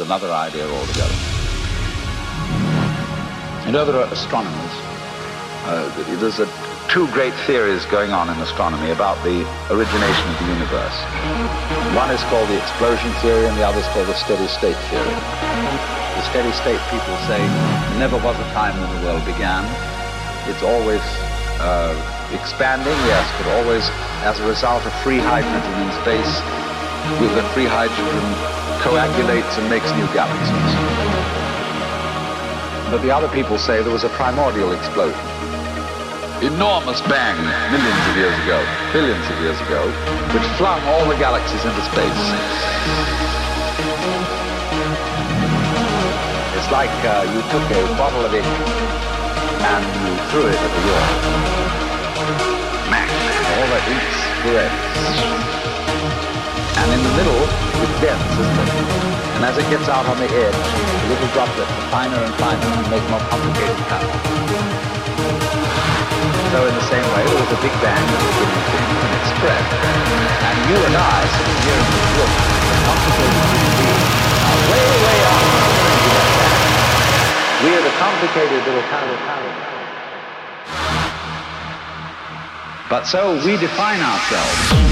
another idea altogether. You know, there are astronomers. Uh, there's a, two great theories going on in astronomy about the origination of the universe. One is called the explosion theory, and the other is called the steady state theory. The steady state people say there never was a time when the world began. It's always uh, expanding, yes, but always as a result of free hydrogen in space, with the free hydrogen coagulates and makes new galaxies. But the other people say there was a primordial explosion. Enormous bang millions of years ago, billions of years ago, which flung all the galaxies into space. It's like uh, you took a bottle of ink and you threw it at the wall. Smash! All the ink spreads. And in the middle, it's dense, isn't? And as it gets out on the edge, the little droplets are finer and finer and make more complicated cuts. So in the same way, there was a big bang at the beginning of and it spread. And you and I, sitting here in this room, complicated human beings, are way, way off. We are the complicated little kind But so we define ourselves.